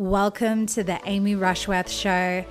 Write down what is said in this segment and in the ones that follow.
Welcome to the Amy Rushworth Show.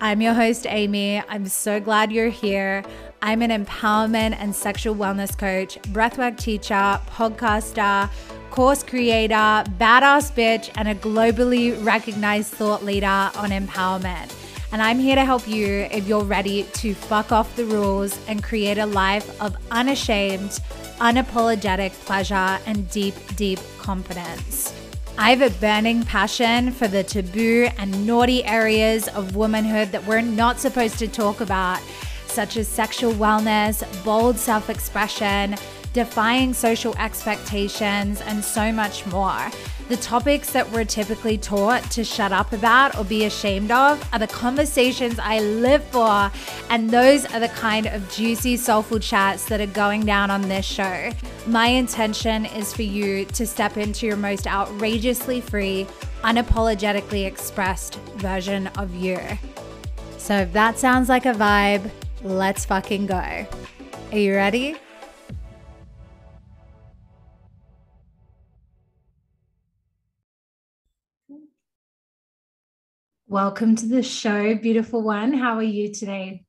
I'm your host, Amy. I'm so glad you're here. I'm an empowerment and sexual wellness coach, breathwork teacher, podcaster, course creator, badass bitch, and a globally recognized thought leader on empowerment. And I'm here to help you if you're ready to fuck off the rules and create a life of unashamed, unapologetic pleasure and deep, deep confidence. I have a burning passion for the taboo and naughty areas of womanhood that we're not supposed to talk about, such as sexual wellness, bold self expression, defying social expectations, and so much more. The topics that we're typically taught to shut up about or be ashamed of are the conversations I live for, and those are the kind of juicy, soulful chats that are going down on this show. My intention is for you to step into your most outrageously free, unapologetically expressed version of you. So if that sounds like a vibe, let's fucking go. Are you ready? Welcome to the show, beautiful one. How are you today?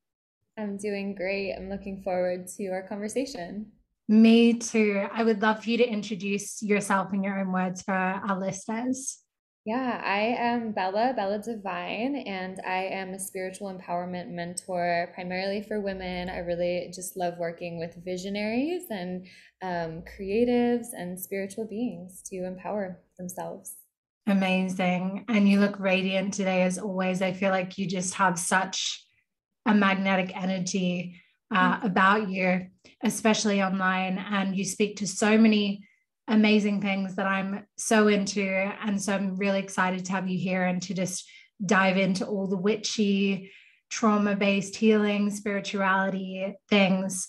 I'm doing great. I'm looking forward to our conversation. Me too. I would love for you to introduce yourself in your own words for our listeners. Yeah, I am Bela, Bela Divine, and I am a spiritual empowerment mentor primarily for women. I really just love working with visionaries and um, creatives and spiritual beings to empower themselves. Amazing. And you look radiant today, as always. I feel like you just have such a magnetic energy uh, mm-hmm. about you, especially online. And you speak to so many amazing things that I'm so into. And so I'm really excited to have you here and to just dive into all the witchy, trauma based healing, spirituality things.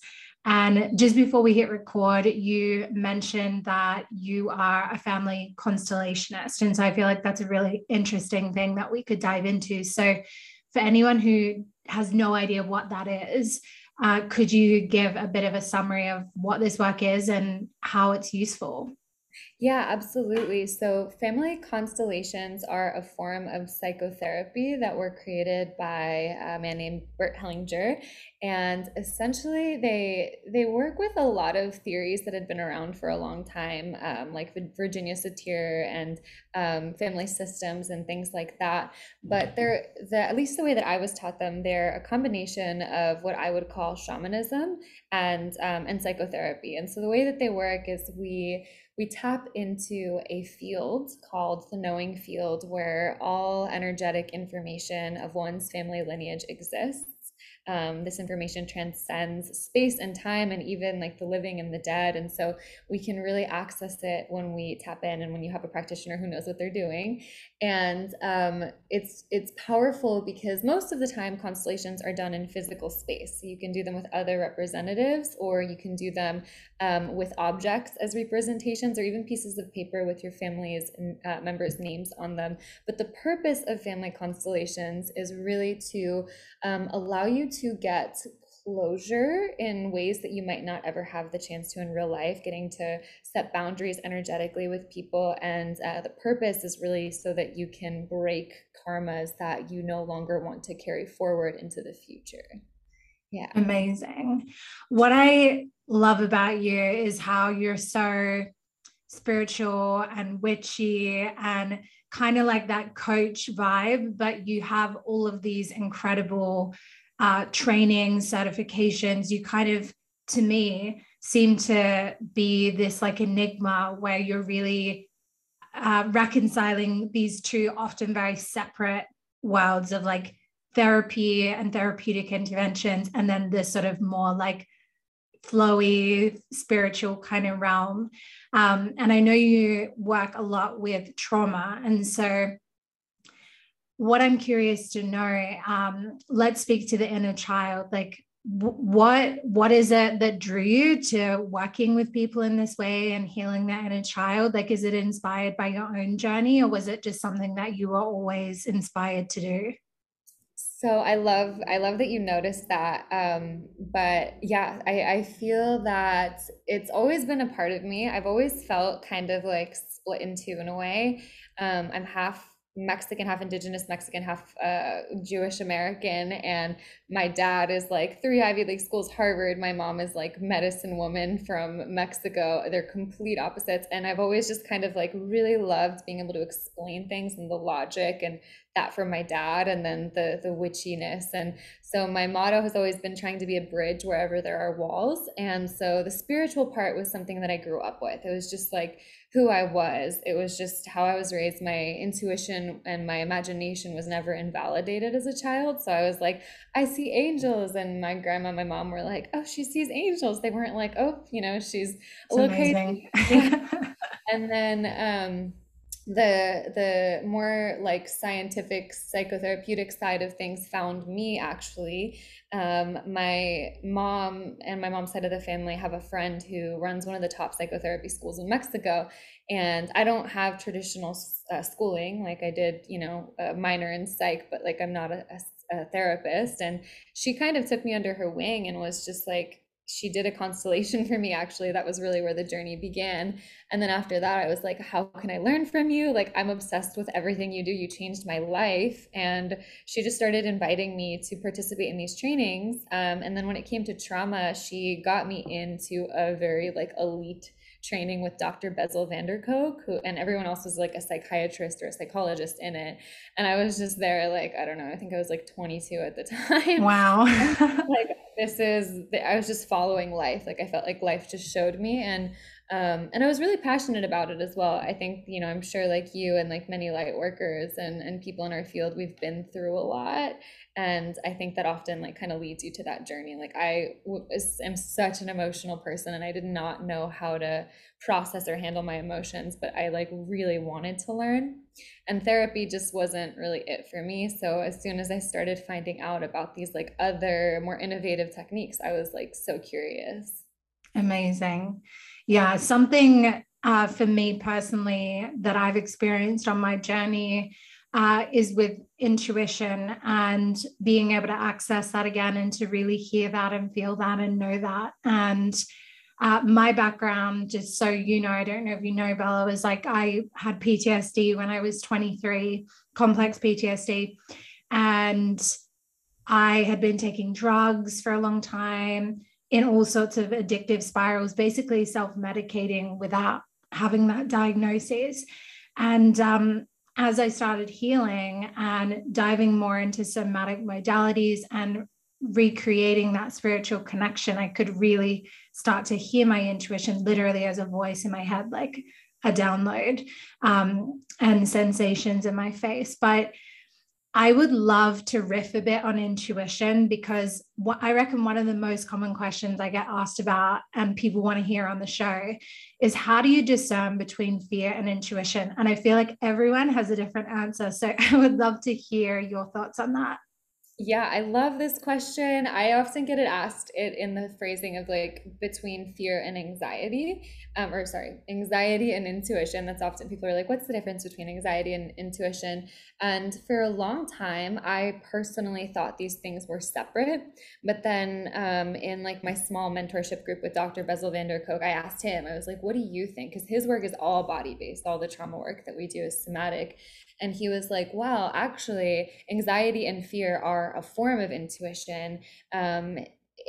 And just before we hit record, you mentioned that you are a family constellationist. And so I feel like that's a really interesting thing that we could dive into. So, for anyone who has no idea what that is, uh, could you give a bit of a summary of what this work is and how it's useful? Yeah, absolutely. So, family constellations are a form of psychotherapy that were created by a man named Bert Hellinger, and essentially they they work with a lot of theories that had been around for a long time, um, like Virginia Satir and um, family systems and things like that. But they're the at least the way that I was taught them, they're a combination of what I would call shamanism and um, and psychotherapy. And so the way that they work is we we tap into a field called the knowing field where all energetic information of one's family lineage exists. Um, this information transcends space and time and even like the living and the dead and so we can really access it when we tap in and when you have a practitioner who knows what they're doing and um, it's it's powerful because most of the time constellations are done in physical space. You can do them with other representatives or you can do them um, with objects as representations or even pieces of paper with your family's uh, members names on them. But the purpose of family constellations is really to um, allow you to get closure in ways that you might not ever have the chance to in real life, getting to set boundaries energetically with people. And uh, the purpose is really so that you can break karmas that you no longer want to carry forward into the future. Yeah. Amazing. What I love about you is how you're so spiritual and witchy and kind of like that coach vibe, but you have all of these incredible uh, training, certifications, you kind of, to me, seem to be this like enigma where you're really uh, reconciling these two often very separate worlds of like therapy and therapeutic interventions, and then this sort of more like flowy spiritual kind of realm. Um, and I know you work a lot with trauma. And so what I'm curious to know, um, let's speak to the inner child. Like, what what is it that drew you to working with people in this way and healing that inner child? Like, is it inspired by your own journey, or was it just something that you were always inspired to do? So I love I love that you noticed that. Um, but yeah, I, I feel that it's always been a part of me. I've always felt kind of like split in two in a way. Um, I'm half Mexican, half indigenous Mexican, half uh, Jewish American. And my dad is like three Ivy League schools, Harvard. My mom is like medicine woman from Mexico. They're complete opposites. And I've always just kind of like really loved being able to explain things and the logic and that from my dad and then the the witchiness and so my motto has always been trying to be a bridge wherever there are walls and so the spiritual part was something that I grew up with it was just like who I was. It was just how I was raised. My intuition and my imagination was never invalidated as a child. So I was like I see angels. And my grandma and my mom were like oh she sees angels. They weren't like oh you know she's a little crazy and then um the the more like scientific psychotherapeutic side of things found me actually. Um, my mom and my mom's side of the family have a friend who runs one of the top psychotherapy schools in mexico and i don't have traditional uh, schooling. Like i did you know a minor in psych but like i'm not a, a, a therapist. And she kind of took me under her wing and was just like she did a constellation for me actually. That was really where the journey began. And then after that i was like how can i learn from you? Like i'm obsessed with everything you do. You changed my life. And she just started inviting me to participate in these trainings. Um, and then when it came to trauma she got me into a very like elite training with Dr. Bessel van der Kolk, who and everyone else was like a psychiatrist or a psychologist in it. And I was just there, like, I don't know, I think I was like 22 at the time. Wow. like this is I was just following life. Like I felt like life just showed me and um, and I was really passionate about it as well. I think, you know, I'm sure like you and like many light workers and, and people in our field, we've been through a lot. And I think that often like kind of leads you to that journey. Like I am such an emotional person and I did not know how to process or handle my emotions, but I like really wanted to learn. And therapy just wasn't really it for me. So as soon as I started finding out about these like other more innovative techniques, I was like so curious. Amazing. Yeah, something uh, for me personally that I've experienced on my journey uh, is with intuition and being able to access that again and to really hear that and feel that and know that. And uh, my background, just so you know, I don't know if you know, Bela, was like I had PTSD when I was 23, complex PTSD. And I had been taking drugs for a long time in all sorts of addictive spirals, basically self medicating without having that diagnosis. And um, as I started healing and diving more into somatic modalities and recreating that spiritual connection, I could really start to hear my intuition literally as a voice in my head, like a download um, and sensations in my face. But I would love to riff a bit on intuition because what I reckon one of the most common questions I get asked about and people want to hear on the show is how do you discern between fear and intuition? And I feel like everyone has a different answer. So I would love to hear your thoughts on that. Yeah, I love this question. I often get it asked it in the phrasing of like between fear and anxiety, um, or sorry, anxiety and intuition. That's often people are like, what's the difference between anxiety and intuition? And for a long time, I personally thought these things were separate. But then um, in like my small mentorship group with Dr. Bessel van der I asked him, I was like, what do you think? Because his work is all body based, all the trauma work that we do is somatic. And he was like, well, actually, anxiety and fear are a form of intuition. Um,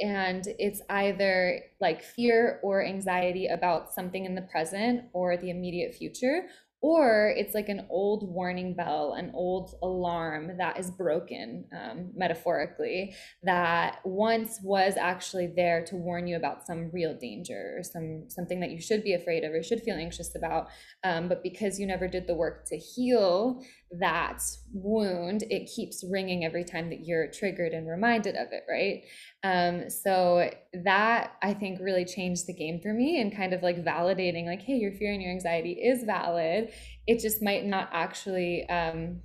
and it's either like fear or anxiety about something in the present or the immediate future, or it's like an old warning bell, an old alarm that is broken, um, metaphorically, that once was actually there to warn you about some real danger or some something that you should be afraid of or should feel anxious about. Um, but because you never did the work to heal that wound, it keeps ringing every time that you're triggered and reminded of it, right? Um, so that I think really changed the game for me and kind of like validating, like, hey, your fear and your anxiety is valid. It just might not actually um,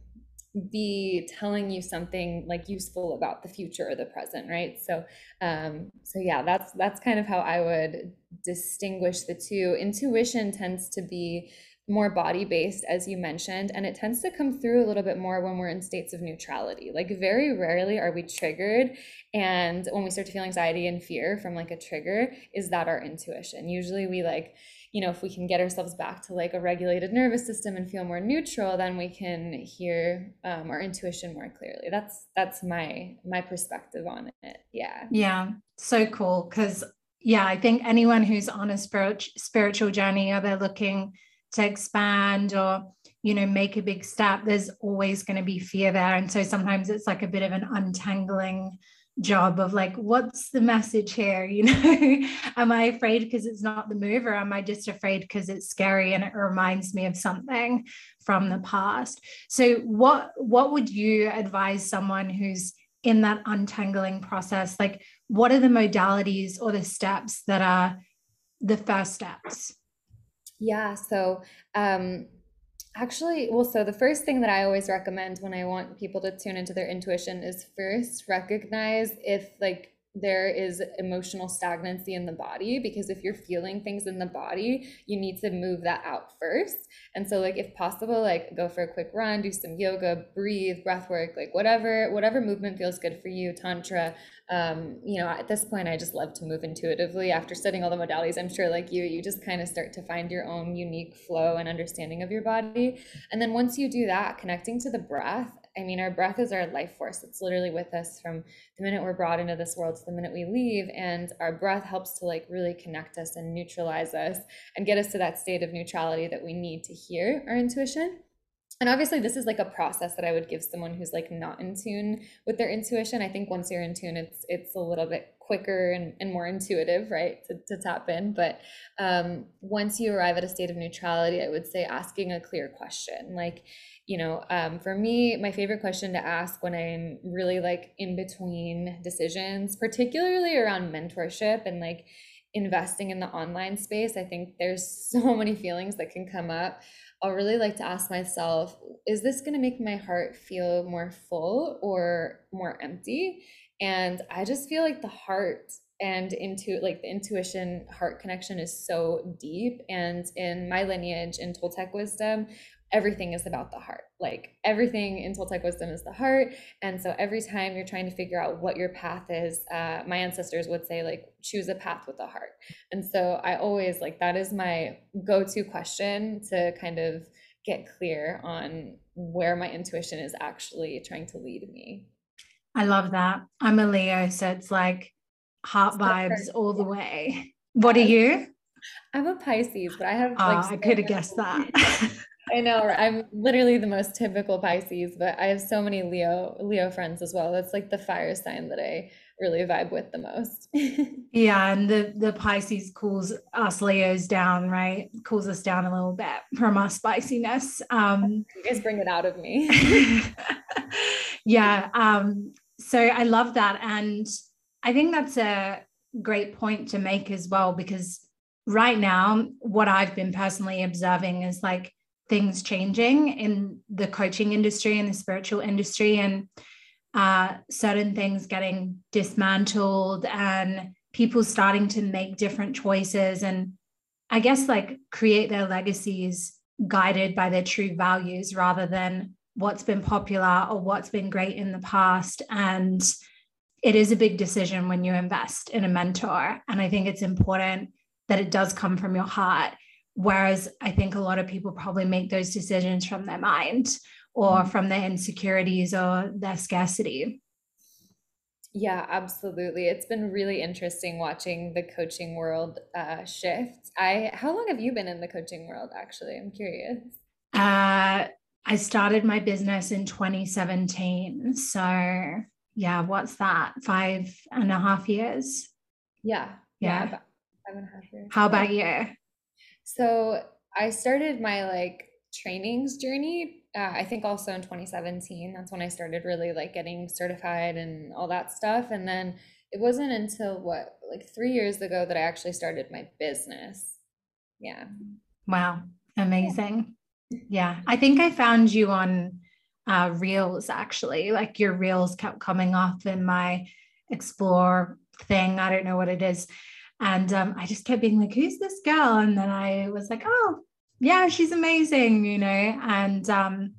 be telling you something like useful about the future or the present, right? So, um, so yeah, that's that's kind of how I would distinguish the two. Intuition tends to be more body based, as you mentioned, and it tends to come through a little bit more when we're in states of neutrality. Like, very rarely are we triggered. And when we start to feel anxiety and fear from like a trigger, is that our intuition? Usually we like you know, if we can get ourselves back to like a regulated nervous system and feel more neutral, then we can hear um, our intuition more clearly. That's that's my my perspective on it. Yeah. Yeah. So cool. Cause yeah, I think anyone who's on a spiritual spiritual journey or they're looking to expand or you know make a big step there's always going to be fear there. And so sometimes it's like a bit of an untangling job of like what's the message here? You know am i afraid because it's not the move or am i just afraid because it's scary and it reminds me of something from the past? So what what would you advise someone who's in that untangling process? Like what are the modalities or the steps that are the first steps yeah so um Actually, well, so the first thing that I always recommend when I want people to tune into their intuition is first recognize if like there is emotional stagnancy in the body because if you're feeling things in the body you need to move that out first. And so like if possible like go for a quick run do some yoga breathe breath work like whatever whatever movement feels good for you tantra. Um, you know at this point i just love to move intuitively. After studying all the modalities i'm sure like you you just kind of start to find your own unique flow and understanding of your body. And then once you do that connecting to the breath I mean, our breath is our life force. It's literally with us from the minute we're brought into this world to the minute we leave. And our breath helps to like really connect us and neutralize us and get us to that state of neutrality that we need to hear our intuition. And obviously, this is like a process that I would give someone who's like not in tune with their intuition. I think once you're in tune, it's it's a little bit quicker and, and more intuitive, right, to, to tap in. But um, once you arrive at a state of neutrality, I would say asking a clear question, like, you know um, for me my favorite question to ask when i'm really like in between decisions particularly around mentorship and like investing in the online space i think there's so many feelings that can come up. I'll really like to ask myself is this going to make my heart feel more full or more empty and i just feel like the heart and into like the intuition heart connection is so deep and in my lineage in toltec wisdom everything is about the heart. Like everything in Toltec wisdom is the heart. And so every time you're trying to figure out what your path is, uh, my ancestors would say, like, choose a path with the heart. And so I always like that is my go to question to kind of get clear on where my intuition is actually trying to lead me. I love that. I'm a Leo, so it's like heart vibes all the way. What are you? I'm a Pisces, but I have. Oh, like, I could have guessed that. I know. I'm literally the most typical Pisces, but I have so many Leo Leo friends as well. That's like the fire sign that I really vibe with the most. yeah, and the the Pisces cools us Leos down, right? Cools us down a little bit from our spiciness. Um you guys bring it out of me. yeah. Um so I love that. And I think that's a great point to make as well because right now what I've been personally observing is like things changing in the coaching industry and the spiritual industry and uh, certain things getting dismantled and people starting to make different choices and i guess like create their legacies guided by their true values rather than what's been popular or what's been great in the past and it is a big decision when you invest in a mentor and i think it's important that it does come from your heart Whereas I think a lot of people probably make those decisions from their mind or mm-hmm. from their insecurities or their scarcity. Yeah, absolutely. It's been really interesting watching the coaching world uh, shift. I how long have you been in the coaching world? Actually, I'm curious. Uh, I started my business in 2017. So yeah, what's that? Five and a half years. Yeah. Yeah. yeah five and a half years. How about you? So I started my like trainings journey. Uh, I think also in 2017. That's when I started really like getting certified and all that stuff. And then it wasn't until what like three years ago that I actually started my business. Yeah. Wow. Amazing. Yeah. I think I found you on uh, reels actually. Like your reels kept coming off in my explore thing. I don't know what it is. And um, I just kept being like, who's this girl? And then I was like, oh, yeah, she's amazing, you know. And um,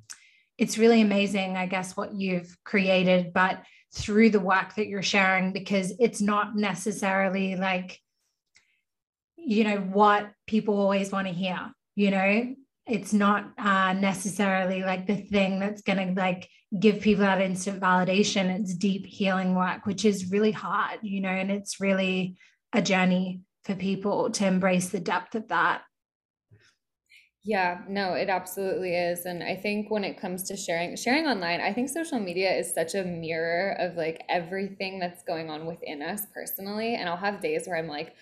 it's really amazing, I guess, what you've created, but through the work that you're sharing, because it's not necessarily like, you know, what people always want to hear, you know, it's not uh, necessarily like the thing that's going to like give people that instant validation it's deep healing work which is really hard you know and it's really a journey for people to embrace the depth of that yeah, no, it absolutely is. And I think when it comes to sharing, sharing online, I think social media is such a mirror of like everything that's going on within us personally. And I'll have days where I'm like,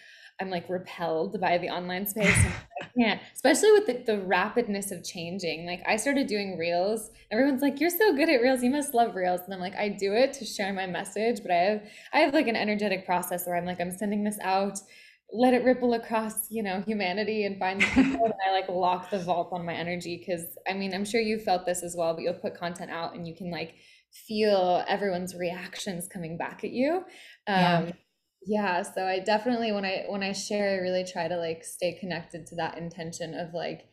I'm like repelled by the online space. I can't, especially with the, the rapidness of changing. Like I started doing reels. Everyone's like, "You're so good at reels. You must love reels." And I'm like, I do it to share my message, but I have I have like an energetic process where I'm like, I'm sending this out let it ripple across you know humanity and find the people and i like lock the vault on my energy because i mean i'm sure you felt this as well but you'll put content out and you can like feel everyone's reactions coming back at you um yeah. Yeah so i definitely when i when i share i really try to like stay connected to that intention of like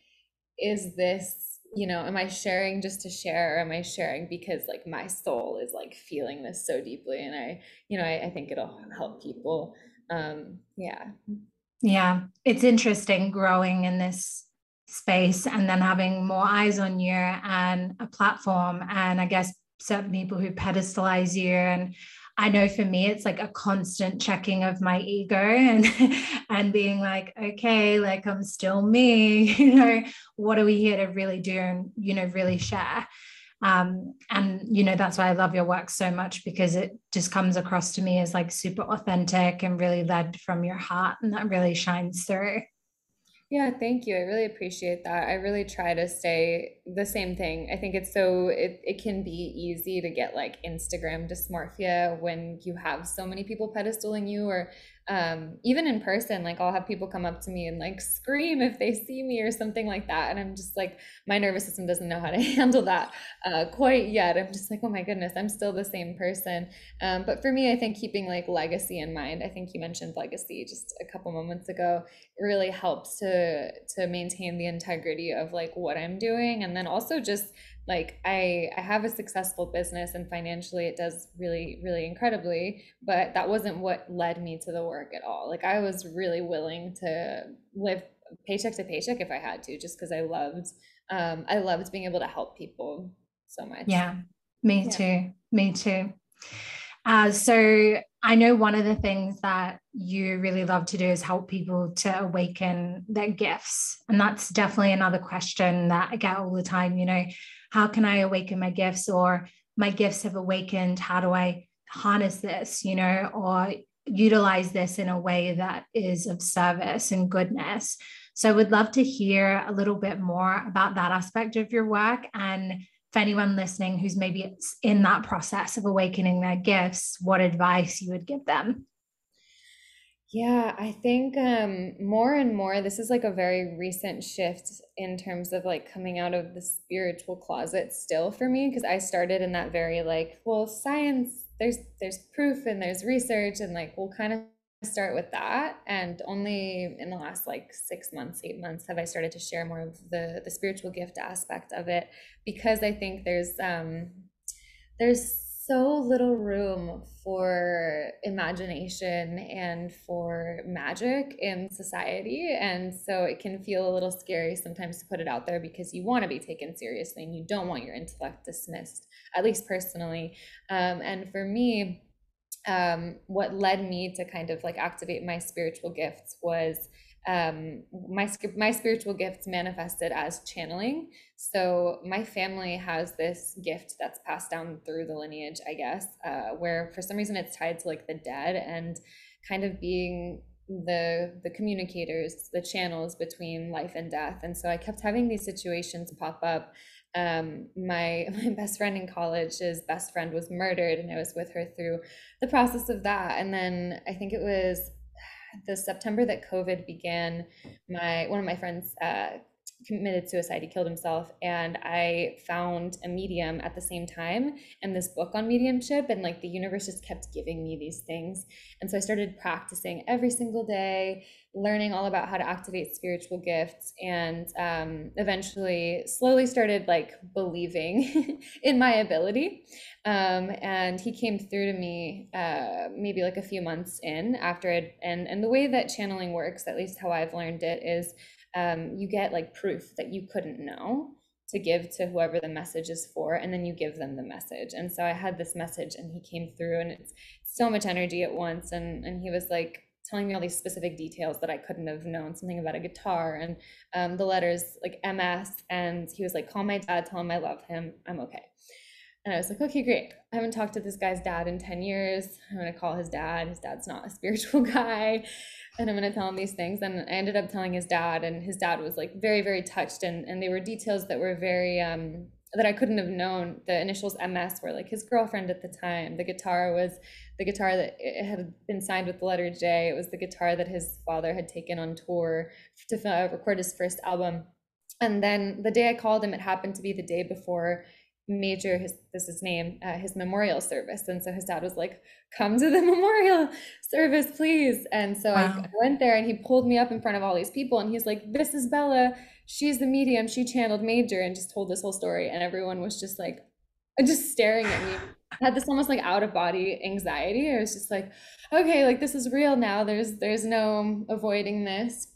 is this you know am i sharing just to share or am i sharing because like my soul is like feeling this so deeply and i you know i, I think it'll help people um yeah. Yeah it's interesting growing in this space and then having more eyes on you and a platform and i guess certain people who pedestalize you and i know for me it's like a constant checking of my ego and and being like okay like i'm still me you know? What are we here to really do and you know really share? Um, and you know that's why i love your work so much because it just comes across to me as like super authentic and really led from your heart and that really shines through yeah, thank you. I really appreciate that. I really try to stay the same thing. I think it's so it, it can be easy to get like Instagram dysmorphia when you have so many people pedestaling you or um, even in person, like I'll have people come up to me and like scream if they see me or something like that. And I'm just like, my nervous system doesn't know how to handle that uh, quite yet. I'm just like, oh my goodness, I'm still the same person. Um, but for me, I think keeping like legacy in mind, I think you mentioned legacy just a couple moments ago, it really helps to to maintain the integrity of like what I'm doing. And then also just like I I have a successful business and financially it does really really incredibly but that wasn't what led me to the work at all like I was really willing to live paycheck to paycheck if I had to just because I loved um I loved being able to help people so much yeah me yeah. too me too uh, so I know one of the things that you really love to do is help people to awaken their gifts. And that's definitely another question that I get all the time. You know, how can I awaken my gifts or my gifts have awakened? How do I harness this, you know, or utilize this in a way that is of service and goodness? So I would love to hear a little bit more about that aspect of your work and for anyone listening who's maybe in that process of awakening their gifts, what advice you would give them? Yeah, I think um, more and more, this is like a very recent shift in terms of like coming out of the spiritual closet still for me, because I started in that very like, well, science, there's there's proof and there's research, and like we'll kind of start with that. And only in the last like six months, eight months, have I started to share more of the the spiritual gift aspect of it, because I think there's um there's so little room for imagination and for magic in society. And so it can feel a little scary sometimes to put it out there because you want to be taken seriously and you don't want your intellect dismissed, at least personally. Um, and for me, um, what led me to kind of like activate my spiritual gifts was um, my my spiritual gifts manifested as channeling. So my family has this gift that's passed down through the lineage, I guess, uh, where for some reason it's tied to like the dead and kind of being the the communicators, the channels between life and death. And so I kept having these situations pop up. Um, my my best friend in college, his best friend was murdered, and I was with her through the process of that. And then I think it was the September that COVID began, my one of my friends uh, committed suicide. He killed himself. And I found a medium at the same time and this book on mediumship. And like the universe just kept giving me these things. And so I started practicing every single day, learning all about how to activate spiritual gifts. And um, eventually, slowly started like believing in my ability. Um, and he came through to me uh, maybe like a few months in after it. And, and the way that channeling works, at least how I've learned it, is um, you get like proof that you couldn't know to give to whoever the message is for and then you give them the message. And so i had this message and he came through and it's so much energy at once and and he was like telling me all these specific details that i couldn't have known something about a guitar and um, the letters like ms and he was like call my dad tell him i love him i'm okay and I was like, okay, great. I haven't talked to this guy's dad in 10 years. I'm going to call his dad. His dad's not a spiritual guy and I'm going to tell him these things. And I ended up telling his dad, and his dad was like very, very touched. And, and they were details that were very, um, that I couldn't have known. The initials MS were like his girlfriend at the time. The guitar was the guitar that had been signed with the letter J. It was the guitar that his father had taken on tour to uh, record his first album. And then the day I called him, it happened to be the day before major his this is his name uh, his memorial service. And so his dad was like come to the memorial service please. And so wow. I, I went there and he pulled me up in front of all these people and he's like this is bela. She's the medium. She channeled major and just told this whole story. And everyone was just like just staring at me. I had this almost like out of body anxiety. I was just like okay like this is real now. There's there's no avoiding this.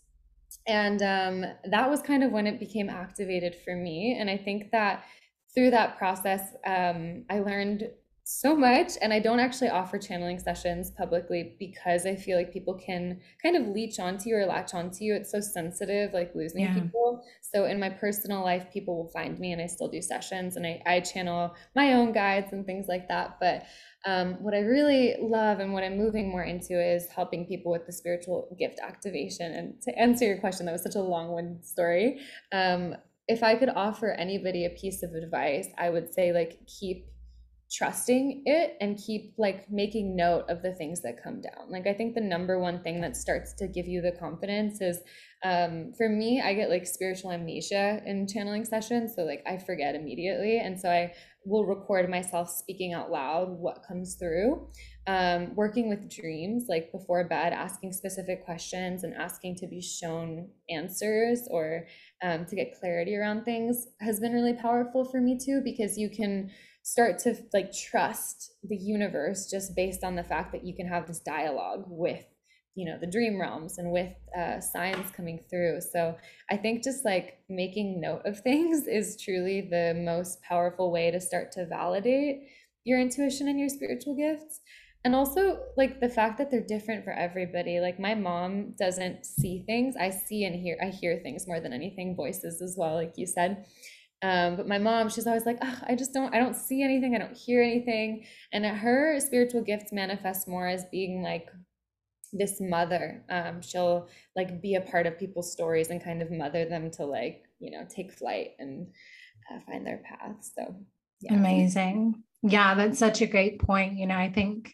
And um, that was kind of when it became activated for me. And i think that through that process, um, I learned so much. And I don't actually offer channeling sessions publicly because I feel like people can kind of leech onto you or latch onto you. It's so sensitive, like losing yeah. people. So in my personal life, people will find me and I still do sessions and I, I channel my own guides and things like that. But um, what I really love and what I'm moving more into is helping people with the spiritual gift activation. And to answer your question, that was such a long one story. Um, if I could offer anybody a piece of advice, I would say like keep trusting it and keep like making note of the things that come down. Like I think the number one thing that starts to give you the confidence is um for me I get like spiritual amnesia in channeling sessions so like I forget immediately and so I will record myself speaking out loud what comes through um, working with dreams like before bed asking specific questions and asking to be shown answers or um, to get clarity around things has been really powerful for me too because you can start to like trust the universe just based on the fact that you can have this dialogue with you know the dream realms and with uh, signs coming through. So i think just like making note of things is truly the most powerful way to start to validate your intuition and your spiritual gifts and also like the fact that they're different for everybody like my mom doesn't see things. I see and hear i hear things more than anything voices as well like you said. Um, but my mom she's always like oh, i just don't i don't see anything i don't hear anything. And her spiritual gifts manifest more as being like this mother. Um, she'll like be a part of people's stories and kind of mother them to like you know take flight and uh, find their path. So yeah. amazing. Yeah that's such a great point. You know i think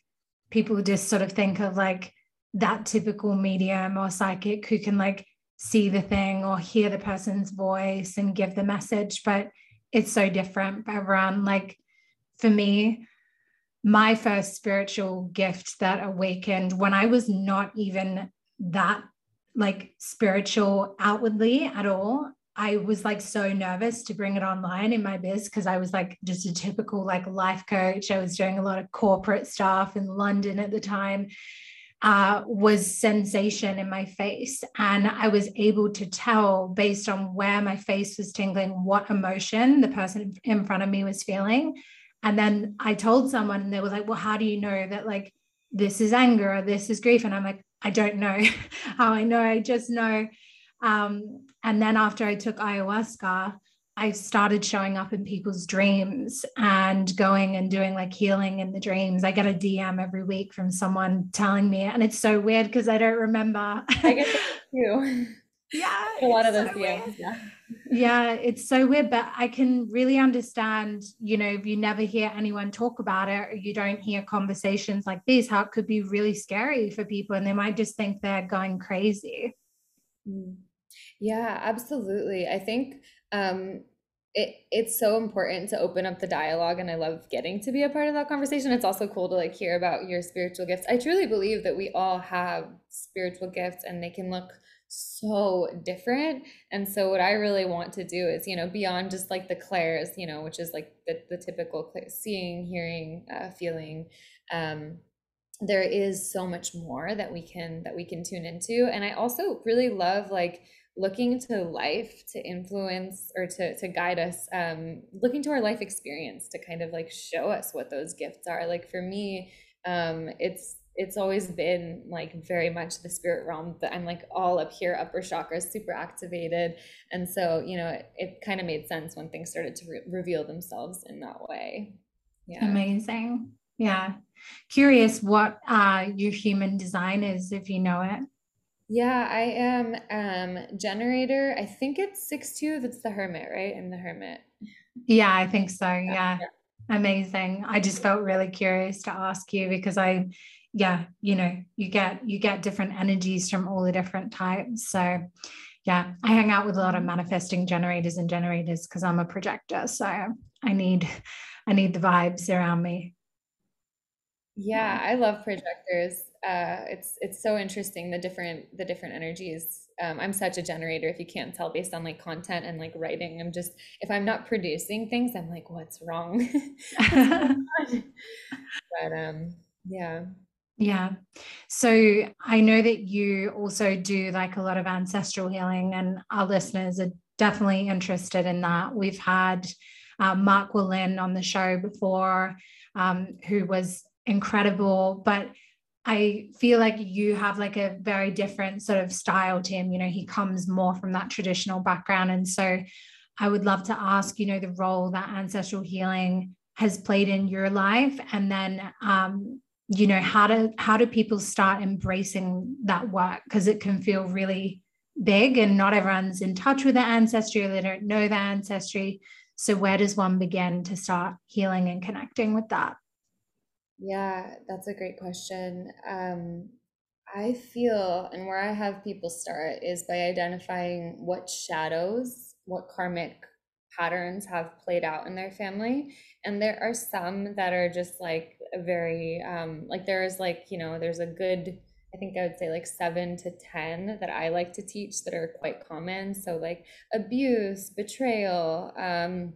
people just sort of think of like that typical medium or psychic who can like see the thing or hear the person's voice and give the message but it's so different. For everyone like for me my first spiritual gift that awakened when i was not even that like spiritual outwardly at all I was like so nervous to bring it online in my biz because I was like just a typical like life coach. I was doing a lot of corporate stuff in London at the time. Uh, was sensation in my face. And I was able to tell based on where my face was tingling what emotion the person in front of me was feeling. And then I told someone, and they were like, Well, how do you know that like this is anger or this is grief? And I'm like, I don't know how I know. I just know um, and then after I took ayahuasca, I started showing up in people's dreams and going and doing like healing in the dreams. I get a DM every week from someone telling me, and it's so weird because I don't remember. I get that too. Yeah. a lot of those so DMs. Yeah. Yeah, it's so weird, but I can really understand, you know, if you never hear anyone talk about it or you don't hear conversations like these, how it could be really scary for people and they might just think they're going crazy. Mm. Yeah, absolutely. I think um, it it's so important to open up the dialogue, and I love getting to be a part of that conversation. It's also cool to like hear about your spiritual gifts. I truly believe that we all have spiritual gifts, and they can look so different. And so what I really want to do is, you know, beyond just like the clairs, you know, which is like the, the typical seeing, hearing, uh, feeling, um, there is so much more that we can that we can tune into and i also really love like looking to life to influence or to to guide us um looking to our life experience to kind of like show us what those gifts are like for me um it's it's always been like very much the spirit realm that I'm like all up here, upper chakras, super activated. And so, you know, it, it kind of made sense when things started to re- reveal themselves in that way. Yeah. Amazing. Yeah. Curious what uh, your human design is, if you know it. Yeah, I am um generator. I think it's six two. That's the hermit, right? And the hermit. Yeah, I think so. Yeah. yeah. Amazing. I just felt really curious to ask you because I yeah you know you get you get different energies from all the different types so yeah i hang out with a lot of manifesting generators and generators because i'm a projector so i need i need the vibes around me yeah i love projectors uh it's it's so interesting the different the different energies um, i'm such a generator if you can't tell based on like content and like writing i'm just if i'm not producing things i'm like what's wrong but um yeah yeah. So I know that you also do like a lot of ancestral healing, and our listeners are definitely interested in that. We've had uh, Mark Wolynn on the show before, um, who was incredible, but I feel like you have like a very different sort of style to him. You know, he comes more from that traditional background. And so I would love to ask, you know, the role that ancestral healing has played in your life and then um, you know how do how do people start embracing that work because it can feel really big and not everyone's in touch with their ancestry or they don't know their ancestry so where does one begin to start healing and connecting with that yeah that's a great question um, i feel and where i have people start is by identifying what shadows what karmic patterns have played out in their family and there are some that are just like very um like there's like you know there's a good i think i would say like seven to ten that i like to teach that are quite common so like abuse betrayal um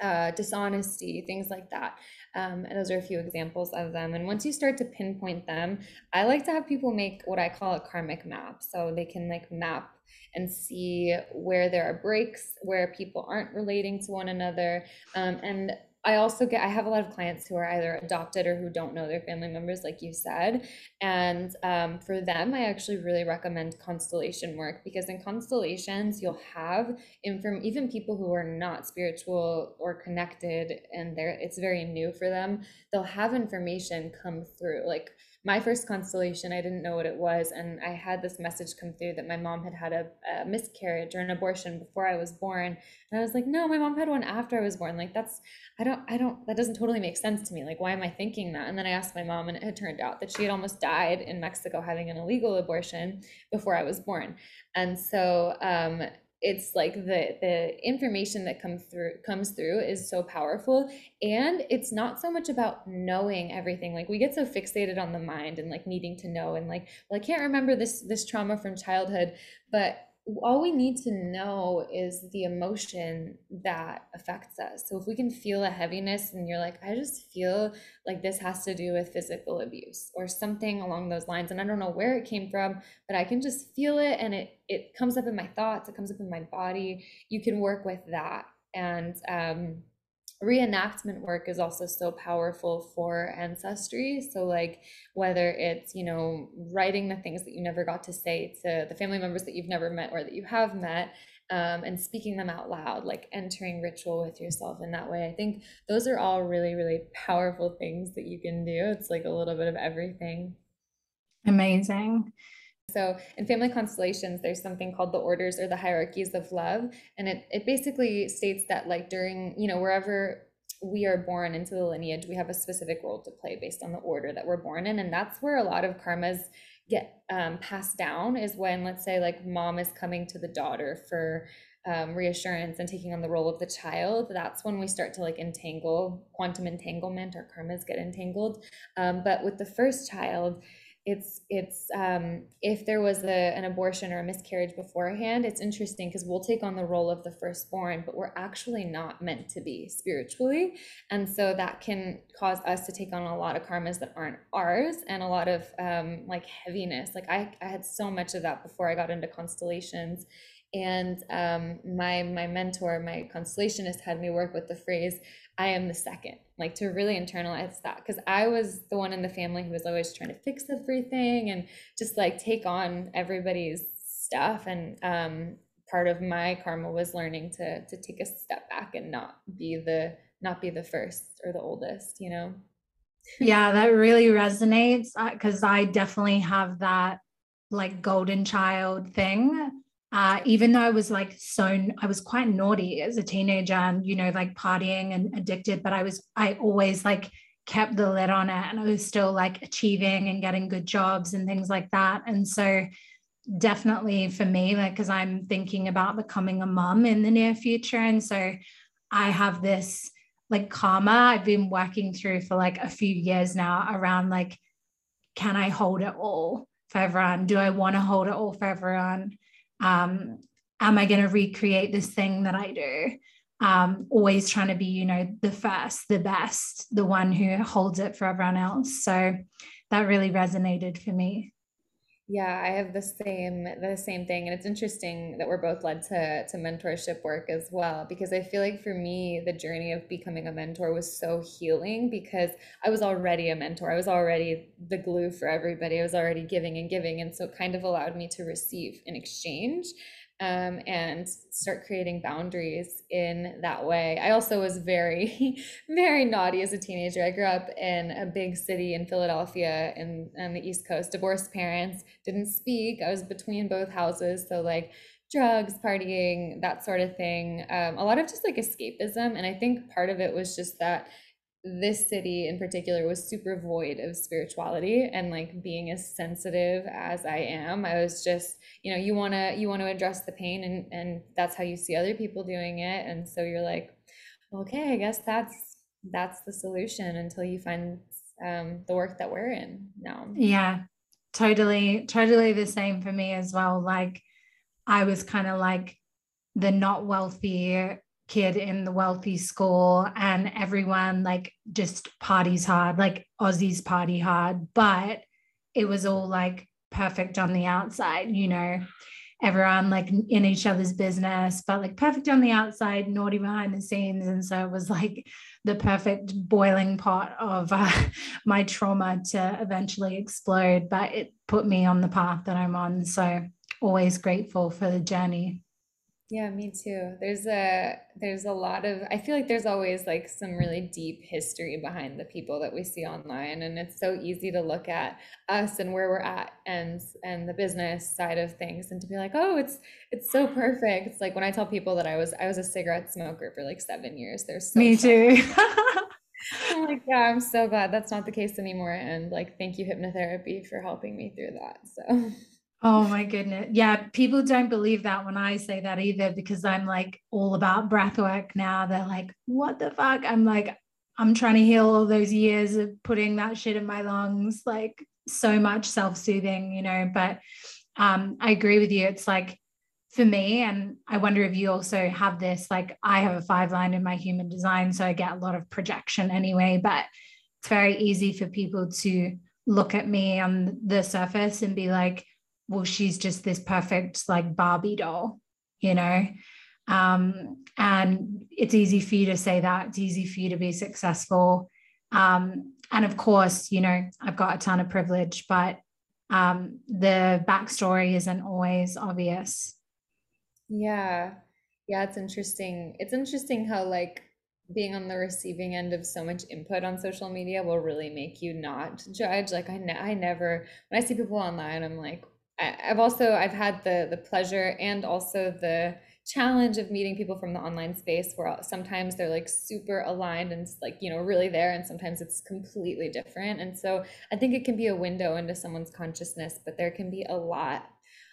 uh, dishonesty, things like that. Um, and those are a few examples of them. And once you start to pinpoint them, I like to have people make what I call a karmic map. So they can like map and see where there are breaks, where people aren't relating to one another. Um, and I also get I have a lot of clients who are either adopted or who don't know their family members, like you said. And um, for them, I actually really recommend constellation work because in constellations, you'll have inform even people who are not spiritual or connected, and they're it's very new for them. They'll have information come through, like my first constellation, I didn't know what it was. And I had this message come through that my mom had had a, a, miscarriage or an abortion before I was born. And I was like, no, my mom had one after I was born. Like, that's, I don't, I don't, that doesn't totally make sense to me. Like, why am I thinking that? And then I asked my mom, and it had turned out that she had almost died in Mexico having an illegal abortion before I was born. And so, um, it's like the the information that comes through comes through is so powerful. And it's not so much about knowing everything. Like we get so fixated on the mind and like needing to know and like well i can't remember this this trauma from childhood but all we need to know is the emotion that affects us. So if we can feel a heaviness and you're like, I just feel like this has to do with physical abuse or something along those lines. And I don't know where it came from, but I can just feel it and it it comes up in my thoughts, it comes up in my body. You can work with that. And um reenactment work is also so powerful for ancestry. So like whether it's you know writing the things that you never got to say to the family members that you've never met or that you have met um, and speaking them out loud like entering ritual with yourself in that way. I think those are all really really powerful things that you can do. It's like a little bit of everything. Amazing so in family constellations, there's something called the orders or the hierarchies of love. And it, it basically states that like during, you know, wherever we are born into the lineage, we have a specific role to play based on the order that we're born in. And that's where a lot of karmas get um, passed down is when, let's say, like mom is coming to the daughter for um, reassurance and taking on the role of the child. That's when we start to like entangle, quantum entanglement, our karmas get entangled. Um, but with the first child, it's it's um, if there was a, an abortion or a miscarriage beforehand it's interesting because we'll take on the role of the firstborn but we're actually not meant to be spiritually. And so that can cause us to take on a lot of karmas that aren't ours and a lot of um, like heaviness. Like I, I had so much of that before i got into constellations. And um, my my mentor my constellationist had me work with the phrase I am the second, like to really internalize that. Cause I was the one in the family who was always trying to fix everything and just like take on everybody's stuff. And um, part of my karma was learning to to take a step back and not be the not be the first or the oldest, you know? Yeah, that really resonates because I definitely have that like golden child thing uh, even though I was like so, I was quite naughty as a teenager and, you know, like partying and addicted, but I was, I always like kept the lid on it and I was still like achieving and getting good jobs and things like that. And so, definitely for me, like, because I'm thinking about becoming a mum in the near future. And so, I have this like karma I've been working through for like a few years now around like, can I hold it all for everyone? Do I want to hold it all for everyone? Um, am I going to recreate this thing that I do? Um, always trying to be, you know, the first, the best, the one who holds it for everyone else. So that really resonated for me. Yeah, I have the same the same thing, and it's interesting that we're both led to to mentorship work as well because I feel like for me the journey of becoming a mentor was so healing because I was already a mentor. I was already the glue for everybody. I was already giving and giving, and so it kind of allowed me to receive in exchange um, and start creating boundaries in that way. I also was very, very naughty as a teenager. I grew up in a big city in Philadelphia and on the East Coast. Divorced parents didn't speak. I was between both houses, so like drugs, partying, that sort of thing. Um, a lot of just like escapism, and I think part of it was just that this city in particular was super void of spirituality and like being as sensitive as I am I was just you know you want to you want to address the pain and and that's how you see other people doing it. And so you're like okay I guess that's that's the solution until you find um, the work that we're in now. Yeah totally totally the same for me as well. Like I was kind of like the not wealthy kid in the wealthy school and everyone like just parties hard like aussies party hard but it was all like perfect on the outside you know? Everyone like in each other's business but like perfect on the outside naughty behind the scenes and so it was like the perfect boiling pot of uh, my trauma to eventually explode but it put me on the path that i'm on so always grateful for the journey yeah, me too. There's a there's a lot of I feel like there's always like some really deep history behind the people that we see online and it's so easy to look at us and where we're at and and the business side of things and to be like, "Oh, it's it's so perfect." It's like when I tell people that I was I was a cigarette smoker for like 7 years. There's so Me too. I'm like, yeah, I'm so glad that's not the case anymore and like thank you hypnotherapy for helping me through that. So Oh my goodness. Yeah, people don't believe that when I say that either because I'm like all about breath work now. They're like, what the fuck? I'm like, I'm trying to heal all those years of putting that shit in my lungs, like so much self-soothing, you know. But um, I agree with you. It's like for me, and I wonder if you also have this, like I have a five line in my human design, so I get a lot of projection anyway, but it's very easy for people to look at me on the surface and be like, well, she's just this perfect like Barbie doll, you know? Um, and it's easy for you to say that. It's easy for you to be successful. Um, and of course, you know, I've got a ton of privilege, but um, the backstory isn't always obvious. Yeah. Yeah, it's interesting. It's interesting how like being on the receiving end of so much input on social media will really make you not judge. Like I, ne- I never when I see people online, I'm like, I've also I've had the the pleasure and also the challenge of meeting people from the online space where sometimes they're like super aligned and like you know really there and sometimes it's completely different. And so i think it can be a window into someone's consciousness but there can be a lot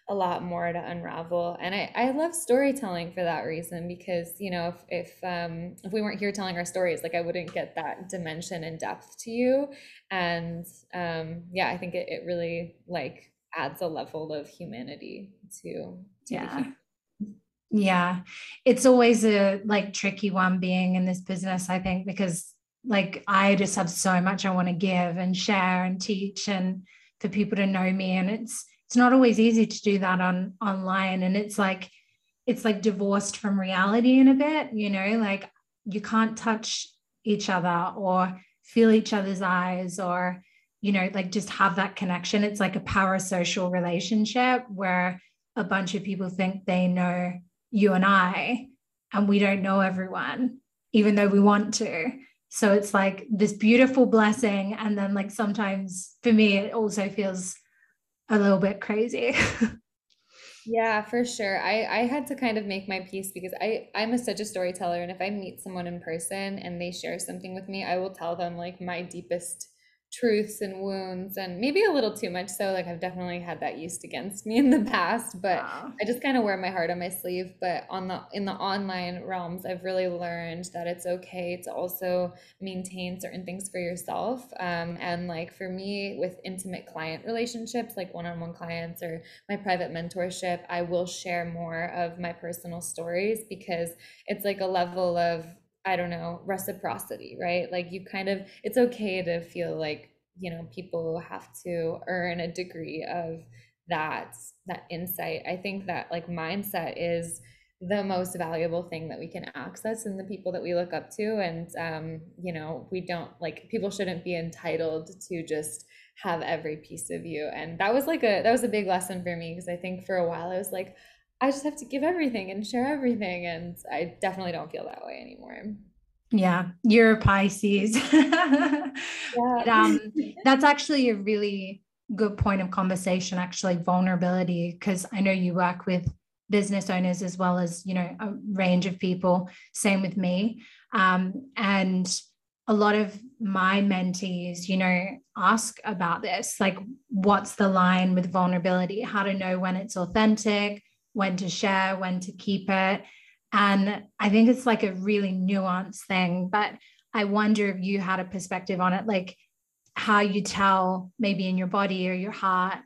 a lot more to unravel. And i, I love storytelling for that reason because you know if if um if we weren't here telling our stories like i wouldn't get that dimension and depth to you. And um yeah i think it, it really like adds a level of humanity to, to yeah. yeah. It's always a like tricky one being in this business i think because like i just have so much i want to give and share and teach and for people to know me and it's it's not always easy to do that on online and it's like it's like divorced from reality in a bit you know like you can't touch each other or feel each other's eyes or you know like just have that connection it's like a parasocial relationship where a bunch of people think they know you and I, and we don't know everyone, even though we want to. So it's like this beautiful blessing. And then, like, sometimes for me, it also feels a little bit crazy. yeah, for sure. I, I had to kind of make my peace because I, I'm a, such a storyteller. And if I meet someone in person and they share something with me, I will tell them like my deepest truths and wounds and maybe a little too much so like i've definitely had that used against me in the past but wow. i just kind of wear my heart on my sleeve but on the in the online realms i've really learned that it's okay to also maintain certain things for yourself um, and like for me with intimate client relationships like one-on-one clients or my private mentorship i will share more of my personal stories because it's like a level of I don't know, reciprocity, right? Like you kind of, it's okay to feel like, you know, people have to earn a degree of that, that insight. I think that like mindset is the most valuable thing that we can access in the people that we look up to. And, um, you know, we don't like, people shouldn't be entitled to just have every piece of you. And that was like a, that was a big lesson for me because I think for a while I was like, I just have to give everything and share everything. And I definitely don't feel that way anymore. Yeah, you're Pisces. yeah. but, um, that's actually a really good point of conversation, actually, vulnerability, because I know you work with business owners as well as, you know, a range of people. Same with me. Um, and a lot of my mentees, you know, ask about this like, what's the line with vulnerability? How to know when it's authentic, when to share, when to keep it. And I think it's like a really nuanced thing, but I wonder if you had a perspective on it, like how you tell maybe in your body or your heart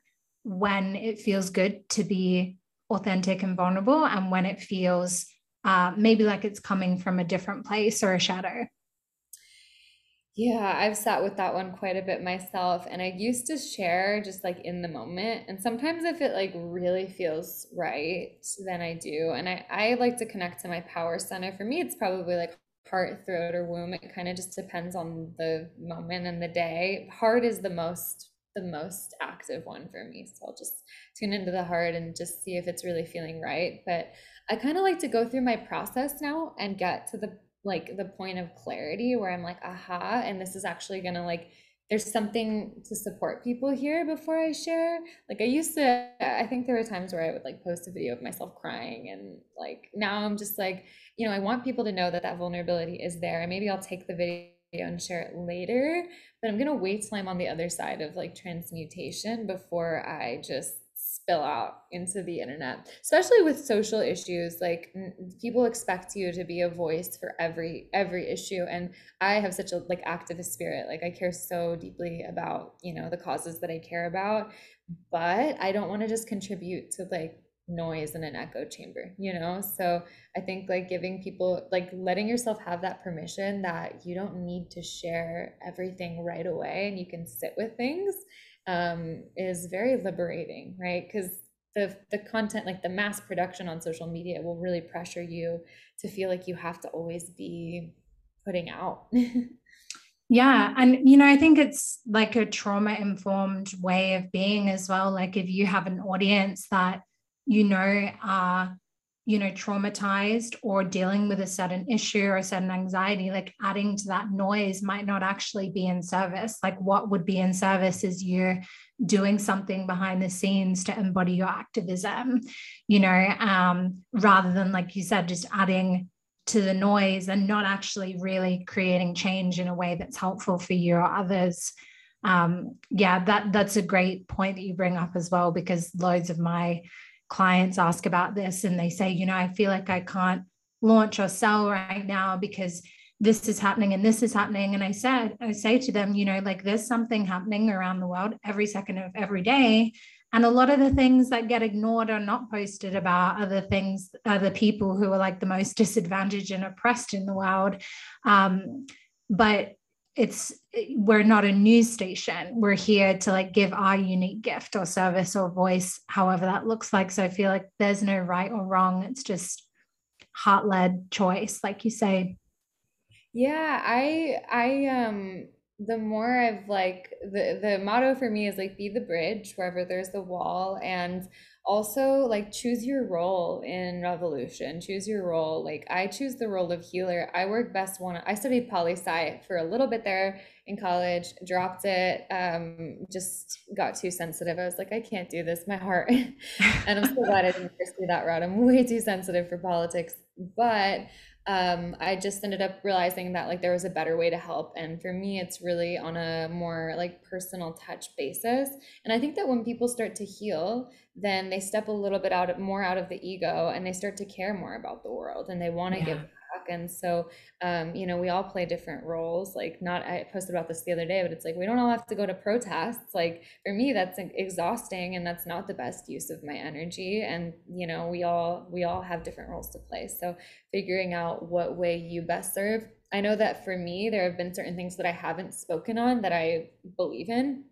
when it feels good to be authentic and vulnerable and when it feels uh, maybe like it's coming from a different place or a shadow. Yeah, I've sat with that one quite a bit myself. And I used to share just like in the moment. And sometimes if it like really feels right, then I do. And I, I like to connect to my power center. For me, it's probably like heart, throat, or womb. It kind of just depends on the moment and the day. Heart is the most the most active one for me. So I'll just tune into the heart and just see if it's really feeling right. But I kind of like to go through my process now and get to the like the point of clarity where I'm like, aha, and this is actually gonna like there's something to support people here before I share. Like I used to, I think there were times where I would like post a video of myself crying, and like now I'm just like, you know, I want people to know that that vulnerability is there, and maybe I'll take the video and share it later. But I'm gonna wait till I'm on the other side of like transmutation before I just spill out into the internet especially with social issues like people expect you to be a voice for every every issue and i have such a like activist spirit like i care so deeply about you know the causes that i care about but i don't want to just contribute to like noise in an echo chamber you know? So i think like giving people like letting yourself have that permission that you don't need to share everything right away and you can sit with things um, is very liberating, right? Because the the content, like the mass production on social media, will really pressure you to feel like you have to always be putting out. yeah, and you know, I think it's like a trauma informed way of being as well. Like if you have an audience that you know are you know traumatized or dealing with a certain issue or a certain anxiety like adding to that noise might not actually be in service. Like what would be in service is you doing something behind the scenes to embody your activism you know um, rather than like you said just adding to the noise and not actually really creating change in a way that's helpful for you or others. Um, yeah that that's a great point that you bring up as well because loads of my clients ask about this and they say, you know, I feel like I can't launch or sell right now because this is happening and this is happening. And I said, I say to them, you know, like there's something happening around the world every second of every day. And a lot of the things that get ignored or not posted about are the things, are the people who are like the most disadvantaged and oppressed in the world. Um, but it's we're not a news station. We're here to like give our unique gift or service or voice however that looks like. So i feel like there's no right or wrong. It's just heart-led choice like you say. Yeah i i um the more i've like the the motto for me is like be the bridge wherever there's the wall. And also like choose your role in revolution. Choose your role. Like i choose the role of healer. I work best one i studied poli sci for a little bit there in college dropped it um just got too sensitive. I was like i can't do this my heart. And i'm so glad i didn't pursue that route. I'm way too sensitive for politics. But um, I just ended up realizing that like there was a better way to help. And for me, it's really on a more like personal touch basis. And I think that when people start to heal, then they step a little bit out more out of the ego and they start to care more about the world and they want to yeah. give and so um, you know we all play different roles like not i posted about this the other day but it's like we don't all have to go to protests like for me that's exhausting and that's not the best use of my energy and you know we all we all have different roles to play. So figuring out what way you best serve i know that for me there have been certain things that i haven't spoken on that i believe in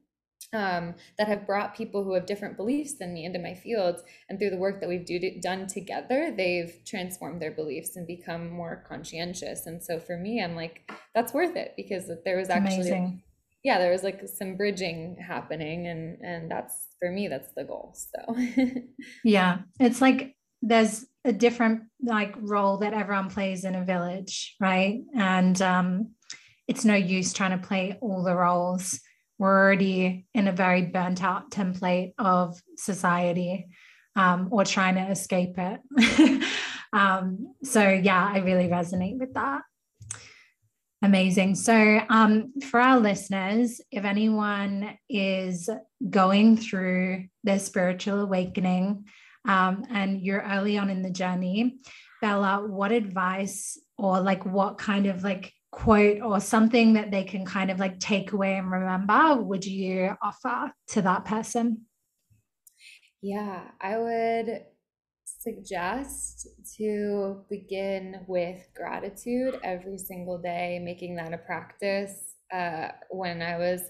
um, that have brought people who have different beliefs than me into my fields. And through the work that we've do, done together, they've transformed their beliefs and become more conscientious. And so for me, I'm like, that's worth it because there was actually, Amazing. yeah, there was like some bridging happening. And, and that's for me, that's the goal. So, yeah, it's like there's a different like role that everyone plays in a village, right? And um, it's no use trying to play all the roles we're already in a very burnt out template of society um, or trying to escape it. um, so, yeah, I really resonate with that. Amazing. So, um, for our listeners, if anyone is going through their spiritual awakening um, and you're early on in the journey, Bela, what advice or like what kind of like quote or something that they can kind of like take away and remember would you offer to that person? Yeah, I would suggest to begin with gratitude every single day, making that a practice. Uh, when I was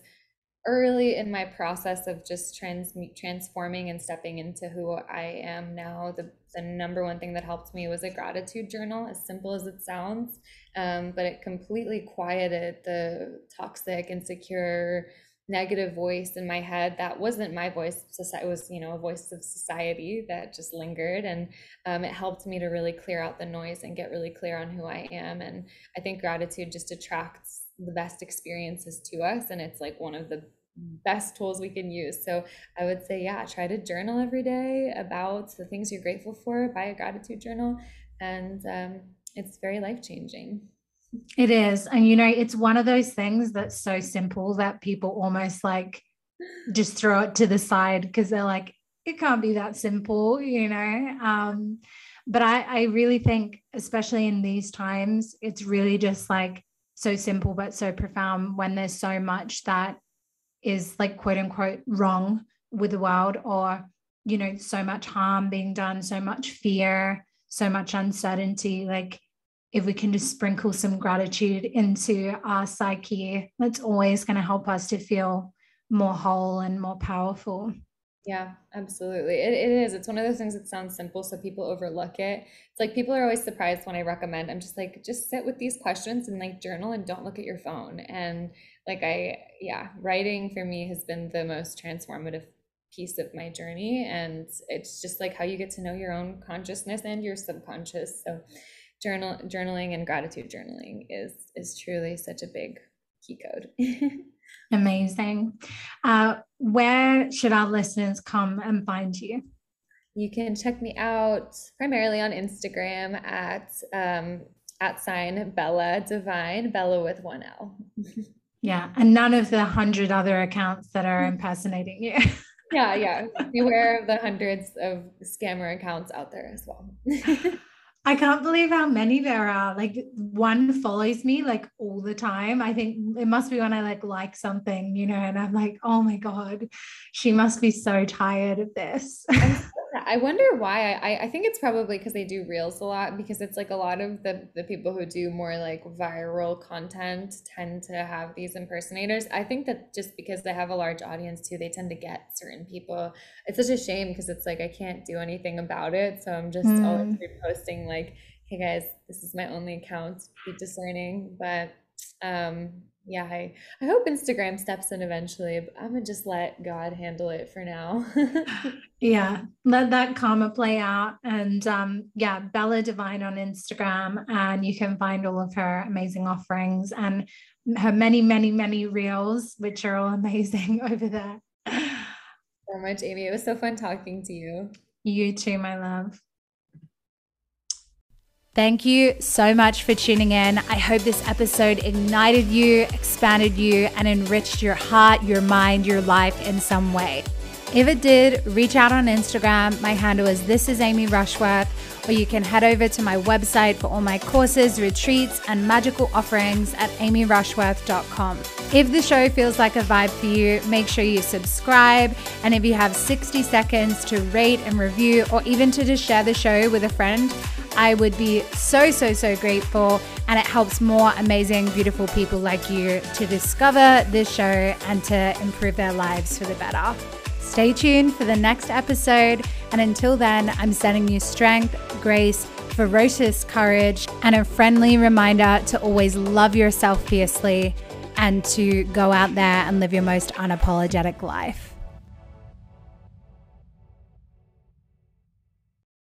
early in my process of just trans transforming and stepping into who I am now, the the number one thing that helped me was a gratitude journal, as simple as it sounds. Um, but it completely quieted the toxic, insecure, negative voice in my head. That wasn't my voice it was you know a voice of society that just lingered. And um, it helped me to really clear out the noise and get really clear on who i am. And i think gratitude just attracts the best experiences to us. And it's like one of the best tools we can use. So I would say, yeah, try to journal every day about the things you're grateful for, buy a gratitude journal, and um, it's very life changing. It is. And, you know, it's one of those things that's so simple that people almost like just throw it to the side because they're like, it can't be that simple, you know? Um, but I, I really think, especially in these times, it's really just like so simple but so profound when there's so much that is like quote unquote wrong with the world or you know so much harm being done so much fear so much uncertainty. Like if we can just sprinkle some gratitude into our psyche that's always going to help us to feel more whole and more powerful yeah, absolutely. It, it is. It's one of those things that sounds simple, so people overlook it. It's like people are always surprised when I recommend. I'm just like, just sit with these questions and like journal and don't look at your phone. And like I, yeah, writing for me has been the most transformative piece of my journey and it's just like how you get to know your own consciousness and your subconscious so journal journaling and gratitude journaling is is truly such a big key code amazing. Uh, where should our listeners come and find you? You can check me out primarily on instagram at um, at sign bela divine bela with one l. Yeah and none of the hundred other accounts that are impersonating you. Yeah, yeah. Beware of the hundreds of scammer accounts out there as well. I can't believe how many there are. Like one follows me like all the time. I think it must be when I like like something, you know, and I'm like, oh my God, she must be so tired of this. I wonder why. I, I think it's probably because they do reels a lot because it's like a lot of the, the people who do more like viral content tend to have these impersonators. I think that just because they have a large audience too, they tend to get certain people. It's such a shame because it's like I can't do anything about it. So I'm just mm. always posting like, hey guys, this is my only account. Be discerning. But um yeah, I, I hope Instagram steps in eventually, but I'm gonna just let God handle it for now. yeah, let that karma play out. And um, yeah, Bela Divine on Instagram, and you can find all of her amazing offerings and her many, many, many reels, which are all amazing over there. So much, Amy. It was so fun talking to you. You too, my love. Thank you so much for tuning in. I hope this episode ignited you, expanded you, and enriched your heart, your mind, your life in some way. If it did, reach out on Instagram. My handle is This is Amy Rushworth, or you can head over to my website for all my courses, retreats, and magical offerings at amyrushworth.com. If the show feels like a vibe for you, make sure you subscribe. And if you have 60 seconds to rate and review, or even to just share the show with a friend, I would be so, so, so grateful. And it helps more amazing, beautiful people like you to discover this show and to improve their lives for the better. Stay tuned for the next episode. And until then, I'm sending you strength, grace, ferocious courage, and a friendly reminder to always love yourself fiercely and to go out there and live your most unapologetic life.